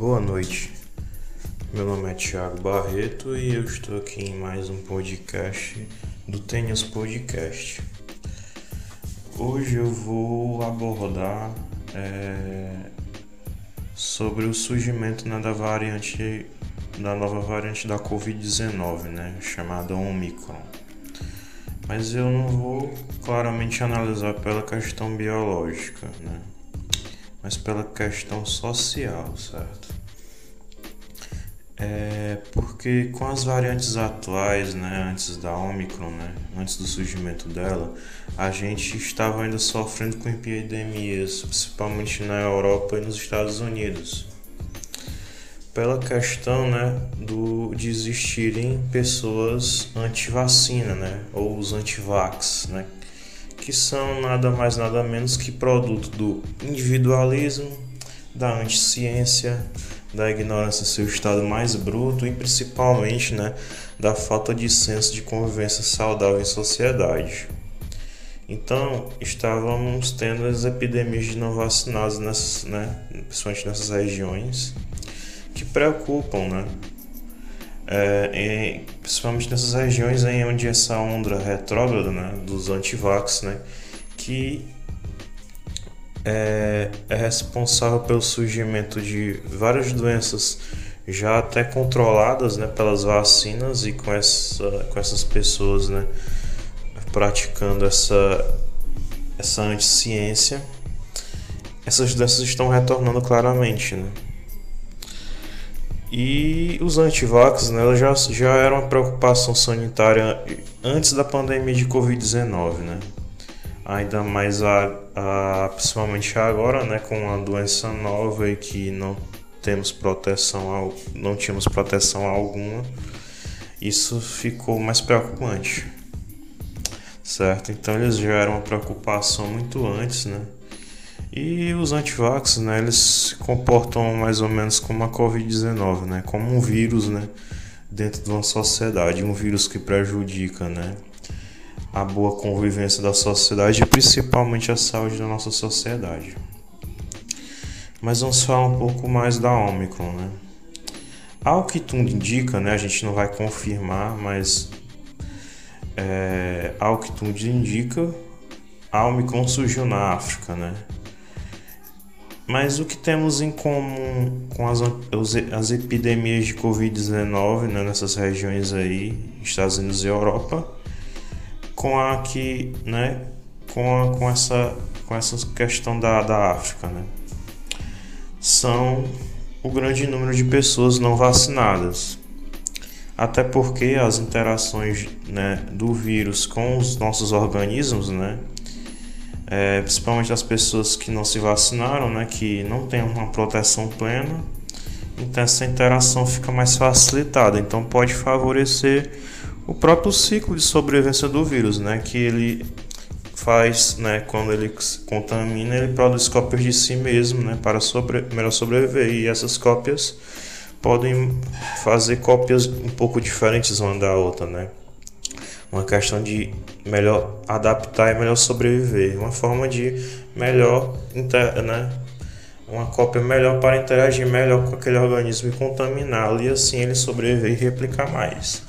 Boa noite. Meu nome é Thiago Barreto e eu estou aqui em mais um podcast do Tênis Podcast. Hoje eu vou abordar é, sobre o surgimento né, da variante da nova variante da Covid-19, né, chamada Omicron. Mas eu não vou claramente analisar pela questão biológica, né? Mas pela questão social, certo? É porque com as variantes atuais, né, antes da Omicron, né, antes do surgimento dela, a gente estava ainda sofrendo com epidemias, principalmente na Europa e nos Estados Unidos. Pela questão, né, do de existirem pessoas anti-vacina, né, ou os anti-vax, né, que são nada mais nada menos que produto do individualismo, da anticiência, da ignorância seu estado mais bruto e principalmente né, da falta de senso de convivência saudável em sociedade. Então, estávamos tendo as epidemias de não vacinados, nessas, né, principalmente nessas regiões, que preocupam, né? É, principalmente nessas regiões em onde essa onda retrógrada né, dos antivax, né, que é, é responsável pelo surgimento de várias doenças já até controladas né, pelas vacinas e com, essa, com essas pessoas né, praticando essa, essa anticiência, essas doenças estão retornando claramente. Né? E os antivax né, já, já era uma preocupação sanitária antes da pandemia de Covid-19, né? Ainda mais a, a, principalmente agora, né, com a doença nova e que não temos proteção, não tínhamos proteção alguma, isso ficou mais preocupante, certo? Então eles já eram uma preocupação muito antes, né? E os antivax, né, eles se comportam mais ou menos como a Covid-19, né, como um vírus, né, dentro de uma sociedade, um vírus que prejudica, né, a boa convivência da sociedade e principalmente a saúde da nossa sociedade. Mas vamos falar um pouco mais da Omicron, né? Ao que tudo indica, né, a gente não vai confirmar, mas é, ao que tudo indica, a Omicron surgiu na África, né? Mas o que temos em comum com as, as epidemias de Covid-19 né, nessas regiões aí, Estados Unidos e Europa, com a que, né, com, a, com essa com essa questão da, da África, né? São o grande número de pessoas não vacinadas. Até porque as interações né, do vírus com os nossos organismos, né, é, principalmente as pessoas que não se vacinaram, né, que não têm uma proteção plena, então essa interação fica mais facilitada, então pode favorecer o próprio ciclo de sobrevivência do vírus, né, que ele faz, né, quando ele contamina, ele produz cópias de si mesmo, né, para sobre, melhor sobreviver, e essas cópias podem fazer cópias um pouco diferentes uma da outra, né uma questão de melhor adaptar e melhor sobreviver, uma forma de melhor, né, uma cópia melhor para interagir melhor com aquele organismo e contaminá-lo e assim ele sobreviver e replicar mais.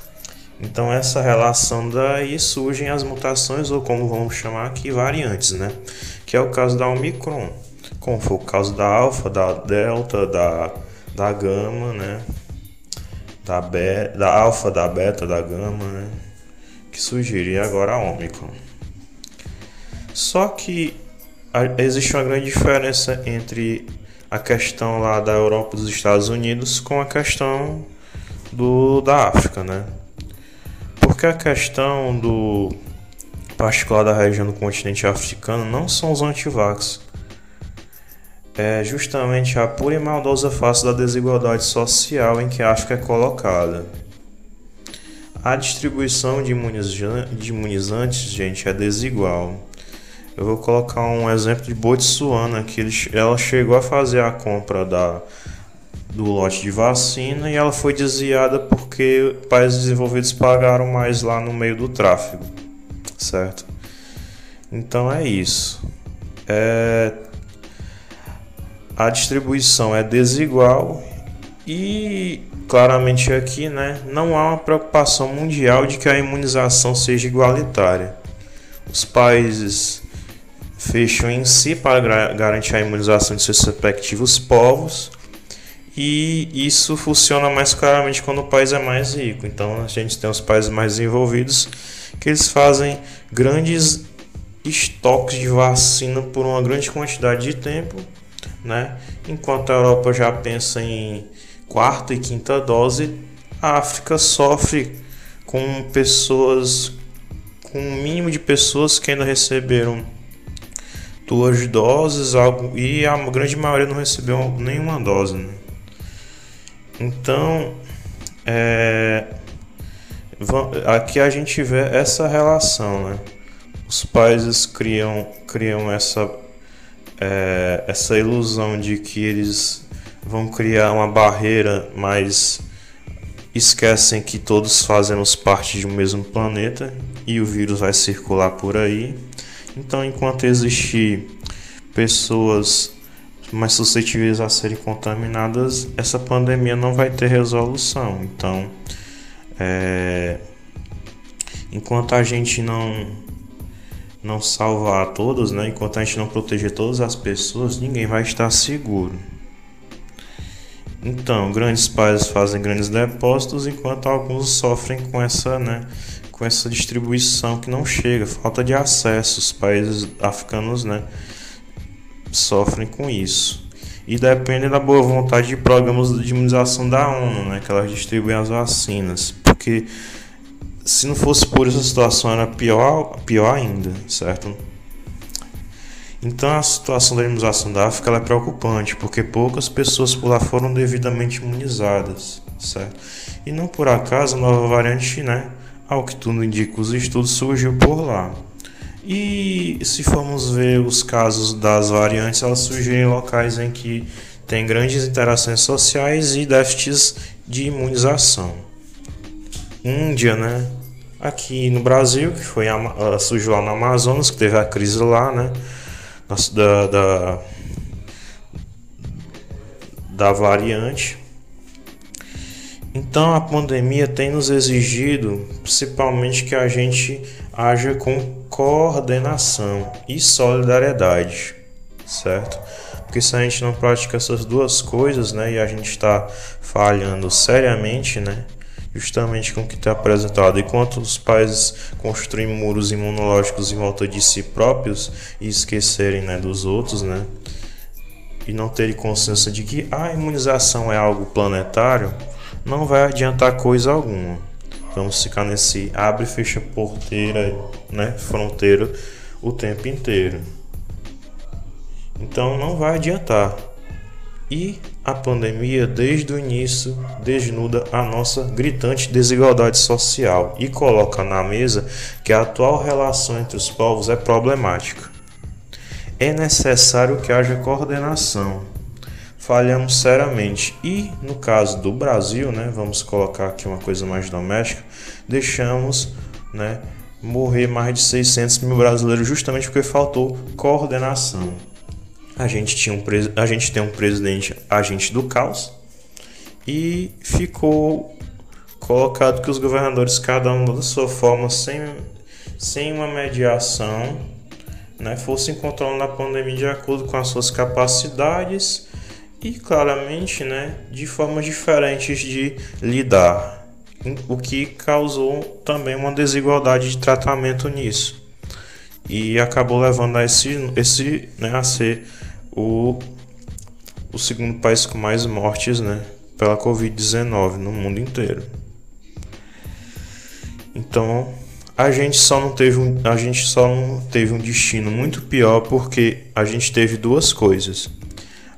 Então essa relação daí surgem as mutações ou como vamos chamar aqui variantes, né? Que é o caso da Omicron, como foi o caso da alfa, da delta, da da gama, né? Da, be, da alfa, da beta, da gama, né? Que surgiria agora a Omicron. Só que existe uma grande diferença entre a questão lá da Europa e dos Estados Unidos com a questão do da África, né? Porque a questão do particular da região do continente africano não são os antivax. É justamente a pura e maldosa face da desigualdade social em que a África é colocada. A distribuição de imunizantes, gente, é desigual. Eu vou colocar um exemplo de Botsuana, que ela chegou a fazer a compra da, do lote de vacina e ela foi desviada porque países desenvolvidos pagaram mais lá no meio do tráfego, certo? Então é isso. É, a distribuição é desigual E claramente aqui, né, não há uma preocupação mundial de que a imunização seja igualitária. Os países fecham em si para garantir a imunização de seus respectivos povos. E isso funciona mais claramente quando o país é mais rico. Então a gente tem os países mais desenvolvidos que eles fazem grandes estoques de vacina por uma grande quantidade de tempo, né? Enquanto a Europa já pensa em quarta e quinta dose, a África sofre com pessoas com um mínimo de pessoas que ainda receberam duas doses algo, e a grande maioria não recebeu nenhuma dose. Né? Então, é, aqui a gente vê essa relação, né? Os países criam, criam essa, é, essa ilusão de que eles vão criar uma barreira, mas esquecem que todos fazemos parte de um mesmo planeta e o vírus vai circular por aí. Então, enquanto existir pessoas mais suscetíveis a serem contaminadas, essa pandemia não vai ter resolução. Então, é, enquanto a gente não não salvar todos, né? Enquanto a gente não proteger todas as pessoas, ninguém vai estar seguro. Então, grandes países fazem grandes depósitos, enquanto alguns sofrem com essa, né, com essa distribuição que não chega, falta de acesso. Os países africanos, né, sofrem com isso. E depende da boa vontade de programas de imunização da ONU, né, que elas distribuem as vacinas, porque se não fosse por essa situação era pior, pior ainda, certo? Então a situação da imunização da África é preocupante, porque poucas pessoas por lá foram devidamente imunizadas, certo? E não por acaso a nova variante, né, ao que tudo indica os estudos, surgiu por lá. E se formos ver os casos das variantes, elas surgem em locais em que tem grandes interações sociais e déficits de imunização. Índia, né? Aqui no Brasil, que foi surgiu lá no Amazonas, que teve a crise lá, né? Da, da, da variante. Então a pandemia tem nos exigido principalmente que a gente haja com coordenação e solidariedade, certo? Porque se a gente não pratica essas duas coisas, né, e a gente está falhando seriamente, né, justamente com o que está apresentado. Enquanto os países construem muros imunológicos em volta de si próprios e esquecerem né, dos outros, né? E não terem consciência de que a imunização é algo planetário, não vai adiantar coisa alguma. Vamos ficar nesse abre e fecha porteira, né, fronteira o tempo inteiro. Então não vai adiantar. E a pandemia, desde o início, desnuda a nossa gritante desigualdade social e coloca na mesa que a atual relação entre os povos é problemática. É necessário que haja coordenação. Falhamos seriamente e, no caso do Brasil, né, vamos colocar aqui uma coisa mais doméstica, deixamos né, morrer mais de 600 mil brasileiros justamente porque faltou coordenação a gente, tinha um, a gente tem um presidente agente do caos e ficou colocado que os governadores, cada um da sua forma, sem, sem uma mediação, né, fossem controlando a pandemia de acordo com as suas capacidades e claramente né, de formas diferentes de lidar, o que causou também uma desigualdade de tratamento nisso e acabou levando a esse, esse né, a ser o, o segundo país com mais mortes né, pela Covid-19 no mundo inteiro. Então a gente só não teve um, a gente só não teve um destino muito pior porque a gente teve duas coisas.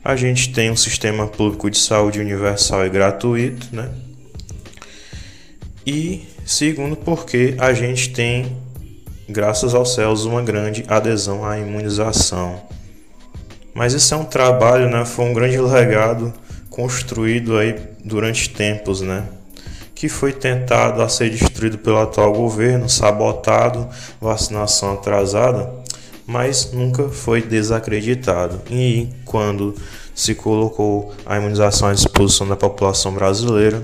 A gente tem um sistema público de saúde universal e gratuito, né? E segundo porque a gente tem, graças aos céus, uma grande adesão à imunização. Mas isso é um trabalho, né? Foi um grande legado construído aí durante tempos, né? Que foi tentado a ser destruído pelo atual governo, sabotado, vacinação atrasada, mas nunca foi desacreditado. E quando se colocou a imunização à disposição da população brasileira,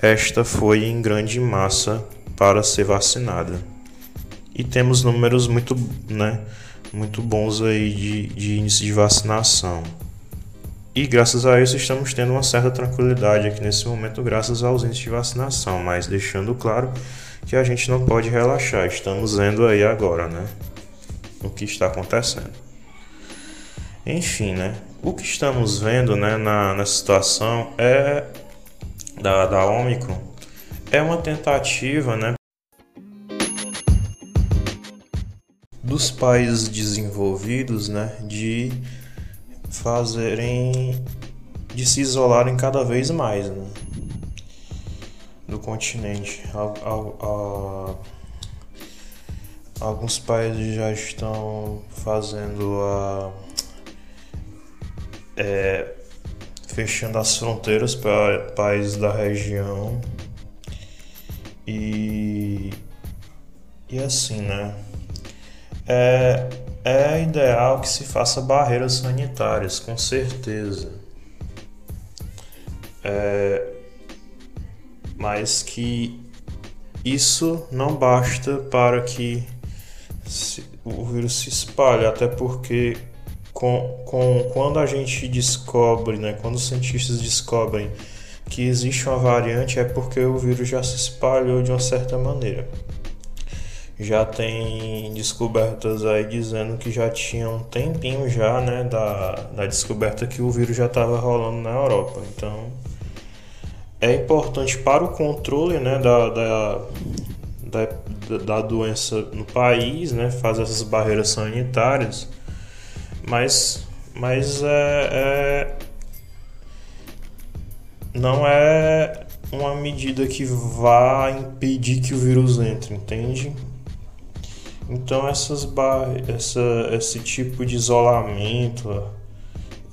esta foi em grande massa para ser vacinada. E temos números muito, né, muito bons aí de, de índice de vacinação. E graças a isso estamos tendo uma certa tranquilidade aqui nesse momento, graças aos índices de vacinação, mas deixando claro que a gente não pode relaxar, estamos vendo aí agora, né? O que está acontecendo. Enfim, né? O que estamos vendo né, na, na situação é da, da Omicron é uma tentativa né, dos países desenvolvidos né, de fazerem de se isolarem cada vez mais né, do continente. Alguns países já estão fazendo a é, fechando as fronteiras para países da região e e assim, né? É, é ideal que se faça barreiras sanitárias, com certeza. É, mas que isso não basta para que se, o vírus se espalhe, até porque com, com, quando a gente descobre, né, quando os cientistas descobrem que existe uma variante, é porque o vírus já se espalhou de uma certa maneira. Já tem descobertas aí dizendo que já tinha um tempinho já, né, da, da descoberta que o vírus já estava rolando na Europa. Então, é importante para o controle, né, da, da, da, da doença no país, né, fazer essas barreiras sanitárias mas, mas é, é, não é uma medida que vá impedir que o vírus entre, entende? Então essas essa, esse tipo de isolamento,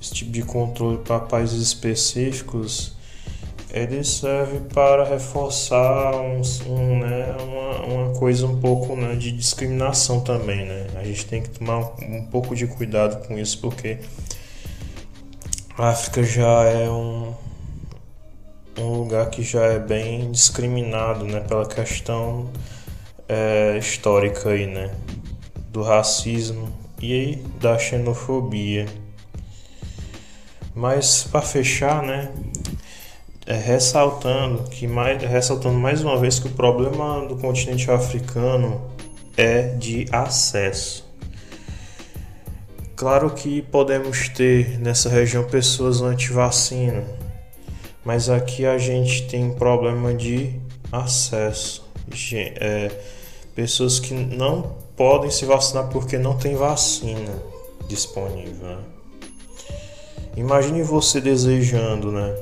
esse tipo de controle para países específicos ele serve para reforçar um, um, né, uma, uma coisa um pouco né, de discriminação também. Né? A gente tem que tomar um, um pouco de cuidado com isso porque a África já é um, um lugar que já é bem discriminado né, pela questão é, histórica aí, né, do racismo e da xenofobia. Mas para fechar, né, é, ressaltando que mais ressaltando mais uma vez que o problema do continente africano é de acesso. Claro que podemos ter nessa região pessoas anti-vacina, mas aqui a gente tem problema de acesso. É, pessoas que não podem se vacinar porque não tem vacina disponível. Né? Imagine você desejando, né?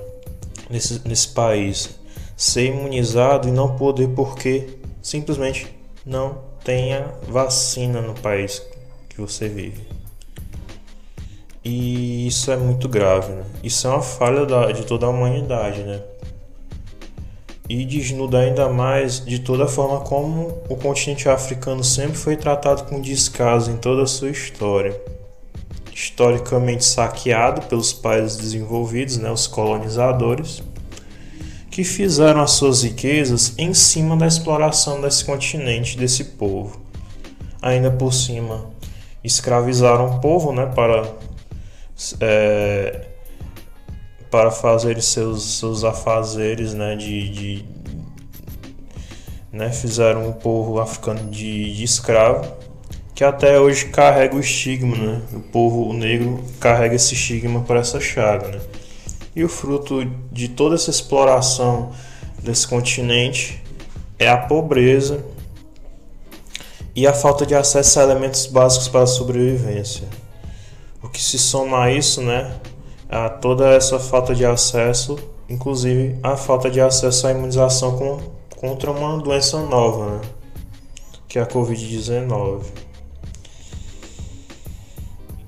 nesse, nesse país ser imunizado e não poder porque simplesmente não tenha vacina no país que você vive. E isso é muito grave, né? Isso é uma falha da, de toda a humanidade, né? E desnuda ainda mais de toda a forma como o continente africano sempre foi tratado com descaso em toda a sua história. Historicamente saqueado pelos países desenvolvidos, né, os colonizadores, que fizeram as suas riquezas em cima da exploração desse continente, desse povo. Ainda por cima, escravizaram o povo né, para, é, para fazer seus, seus afazeres né, de, de né, fizeram o povo africano de, de escravo, que até hoje carrega o estigma, né? O povo negro carrega esse estigma para essa chaga, né? E o fruto de toda essa exploração desse continente é a pobreza e a falta de acesso a elementos básicos para a sobrevivência. O que se soma a isso, né, a toda essa falta de acesso, inclusive a falta de acesso à imunização com, contra uma doença nova, né, que é a Covid-19.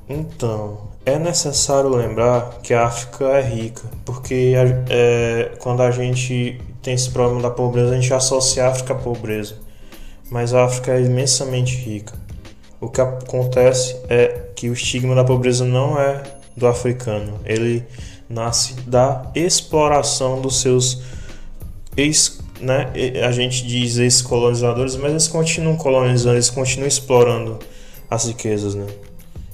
Então, é necessário lembrar que a África é rica, porque é, quando a gente tem esse problema da pobreza, a gente associa a África à pobreza. Mas a África é imensamente rica. O que acontece é que o estigma da pobreza não é do africano. Ele nasce da exploração dos seus ex, né? A gente diz ex-colonizadores, mas eles continuam colonizando, eles continuam explorando as riquezas, né?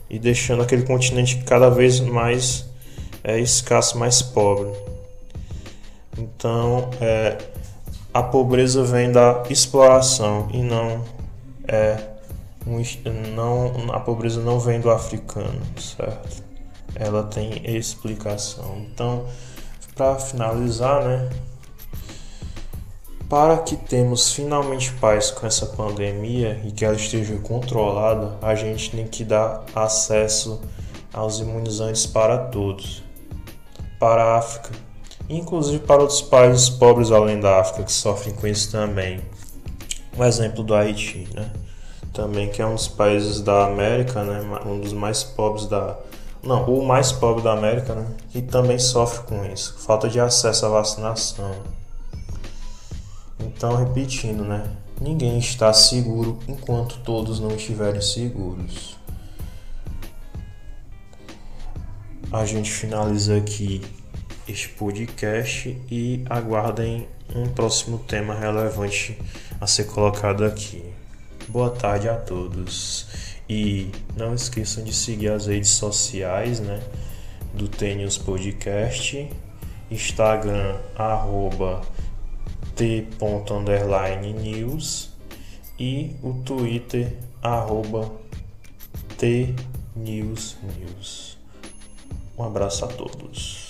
E deixando aquele continente cada vez mais é, escasso, mais pobre. Então, é, a pobreza vem da exploração e não é não a pobreza não vem do africano, certo? Ela tem explicação. Então, para finalizar, né? Para que temos finalmente paz com essa pandemia e que ela esteja controlada, a gente tem que dar acesso aos imunizantes para todos. Para a África, inclusive para outros países pobres além da África que sofrem com isso também. Um exemplo do Haiti, né? Também que é um dos países da América, né? Um dos mais pobres da não, o mais pobre da América, né? E também sofre com isso, falta de acesso à vacinação. Então, repetindo, né? Ninguém está seguro enquanto todos não estiverem seguros. A gente finaliza aqui este podcast e aguardem um próximo tema relevante a ser colocado aqui. Boa tarde a todos e não esqueçam de seguir as redes sociais né, do Tênis Podcast, Instagram arroba t.news e o Twitter arroba tnewsnews. Um abraço a todos.